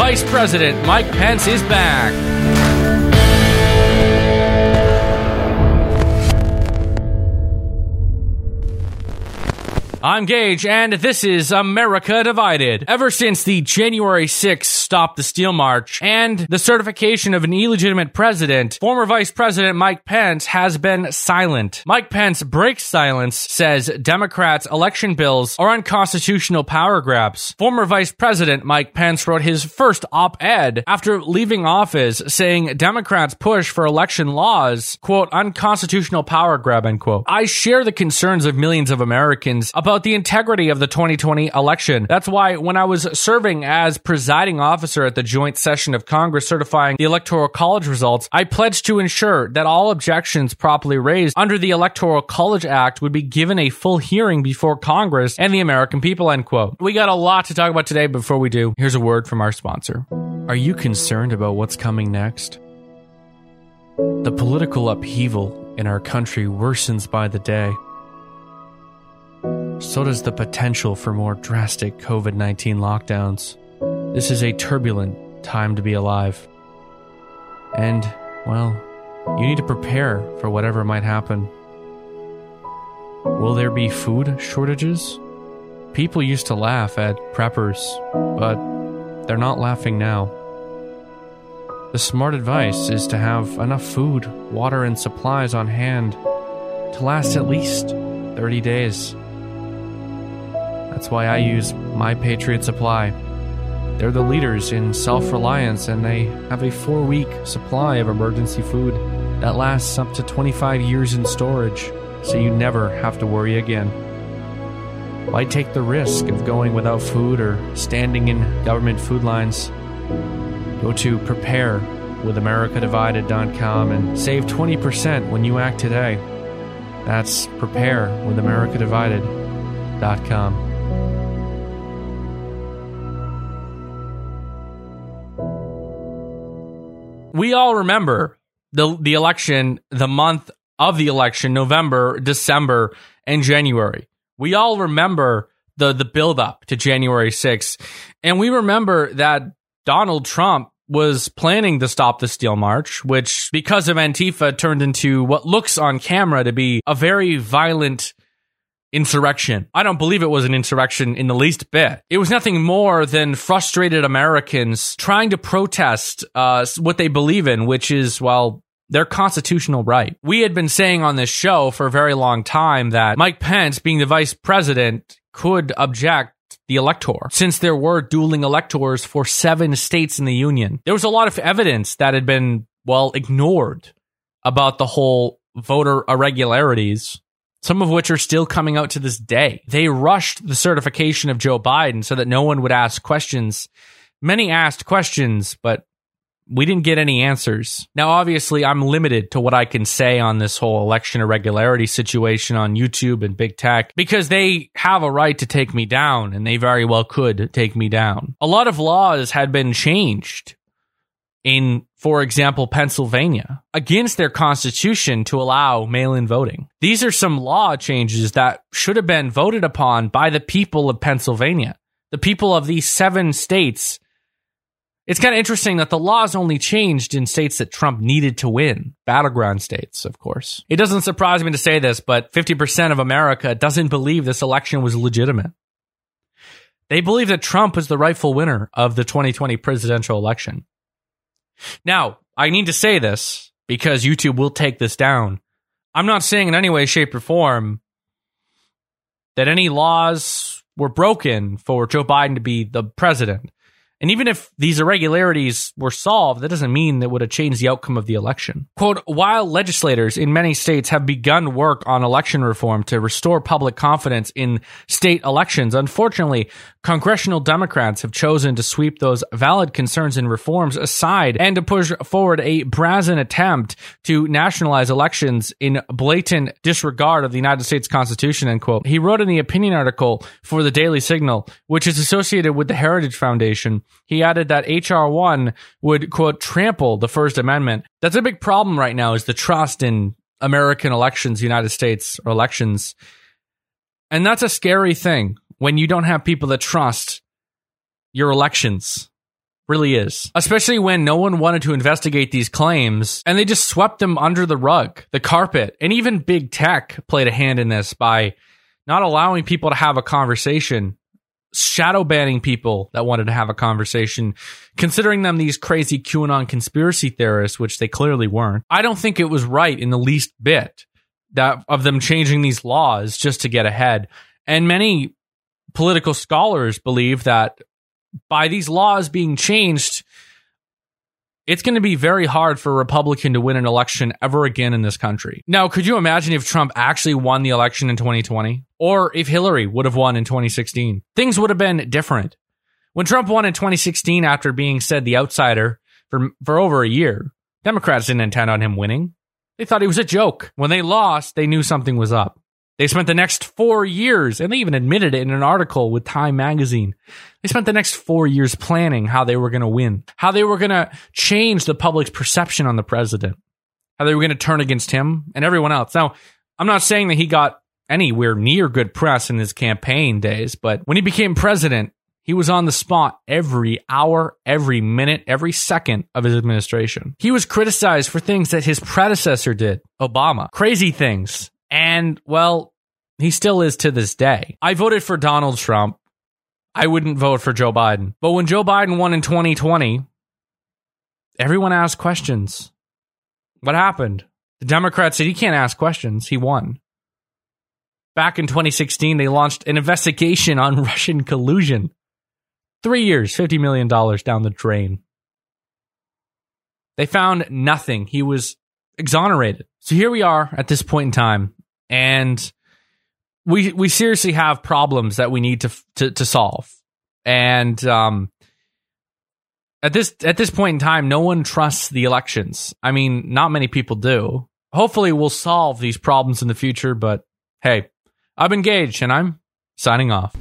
Vice President Mike Pence is back. I'm Gage, and this is America Divided. Ever since the January 6th Stop the Steal March and the certification of an illegitimate president, former Vice President Mike Pence has been silent. Mike Pence breaks silence, says Democrats' election bills are unconstitutional power grabs. Former Vice President Mike Pence wrote his first op ed after leaving office saying Democrats' push for election laws, quote, unconstitutional power grab, end quote. I share the concerns of millions of Americans about about the integrity of the 2020 election. That's why when I was serving as presiding officer at the joint session of Congress certifying the Electoral College results, I pledged to ensure that all objections properly raised under the Electoral College Act would be given a full hearing before Congress and the American people, end quote. We got a lot to talk about today. Before we do, here's a word from our sponsor. Are you concerned about what's coming next? The political upheaval in our country worsens by the day so does the potential for more drastic COVID 19 lockdowns. This is a turbulent time to be alive. And, well, you need to prepare for whatever might happen. Will there be food shortages? People used to laugh at preppers, but they're not laughing now. The smart advice is to have enough food, water, and supplies on hand to last at least 30 days. That's why I use My Patriot Supply. They're the leaders in self reliance and they have a four week supply of emergency food that lasts up to 25 years in storage, so you never have to worry again. Why take the risk of going without food or standing in government food lines? Go to preparewithamericadivided.com and save 20% when you act today. That's preparewithamericadivided.com. we all remember the the election, the month of the election, November, December, and January. We all remember the the build up to January 6th. And we remember that Donald Trump was planning to stop the steal March, which because of Antifa turned into what looks on camera to be a very violent insurrection. I don't believe it was an insurrection in the least bit. It was nothing more than frustrated Americans trying to protest uh, what they believe in, which is, well, their constitutional right. We had been saying on this show for a very long time that Mike Pence, being the vice president, could object the elector, since there were dueling electors for seven states in the union. There was a lot of evidence that had been, well, ignored about the whole voter irregularities some of which are still coming out to this day. They rushed the certification of Joe Biden so that no one would ask questions. Many asked questions, but we didn't get any answers. Now, obviously, I'm limited to what I can say on this whole election irregularity situation on YouTube and big tech because they have a right to take me down and they very well could take me down. A lot of laws had been changed in, for example, Pennsylvania against their constitution to allow mail in voting. These are some law changes that should have been voted upon by the people of Pennsylvania, the people of these seven states. It's kind of interesting that the laws only changed in states that Trump needed to win, battleground states, of course. It doesn't surprise me to say this, but 50% of America doesn't believe this election was legitimate. They believe that Trump is the rightful winner of the 2020 presidential election. Now, I need to say this because YouTube will take this down. I'm not saying in any way, shape, or form that any laws were broken for Joe Biden to be the president. And even if these irregularities were solved, that doesn't mean that would have changed the outcome of the election. Quote, while legislators in many states have begun work on election reform to restore public confidence in state elections, unfortunately, congressional Democrats have chosen to sweep those valid concerns and reforms aside and to push forward a brazen attempt to nationalize elections in blatant disregard of the United States Constitution, end quote. He wrote in the opinion article for the Daily Signal, which is associated with the Heritage Foundation, he added that HR one would quote trample the First Amendment. That's a big problem right now. Is the trust in American elections, United States elections, and that's a scary thing when you don't have people that trust your elections, Really is. Especially when no one wanted to investigate these claims and they just swept them under the rug, the carpet. And even big tech played a hand in this by not allowing people to have a conversation, shadow banning people that wanted to have a conversation, considering them these crazy QAnon conspiracy theorists, which they clearly weren't. I don't think it was right in the least bit that of them changing these laws just to get ahead. And many political scholars believe that by these laws being changed, it's going to be very hard for a Republican to win an election ever again in this country. Now, could you imagine if Trump actually won the election in 2020? Or if Hillary would have won in 2016? Things would have been different. When Trump won in 2016 after being said the outsider for, for over a year, Democrats didn't intend on him winning. They thought he was a joke. When they lost, they knew something was up. They spent the next four years, and they even admitted it in an article with Time magazine. They spent the next four years planning how they were going to win, how they were going to change the public's perception on the president, how they were going to turn against him and everyone else. Now, I'm not saying that he got anywhere near good press in his campaign days, but when he became president, he was on the spot every hour, every minute, every second of his administration. He was criticized for things that his predecessor did, Obama, crazy things. And well, he still is to this day. I voted for Donald Trump. I wouldn't vote for Joe Biden. But when Joe Biden won in 2020, everyone asked questions. What happened? The Democrats said he can't ask questions. He won. Back in 2016, they launched an investigation on Russian collusion. Three years, $50 million down the drain. They found nothing. He was exonerated. So here we are at this point in time, and we we seriously have problems that we need to to, to solve. And um, at this at this point in time, no one trusts the elections. I mean, not many people do. Hopefully, we'll solve these problems in the future. But hey, I'm engaged, and I'm signing off.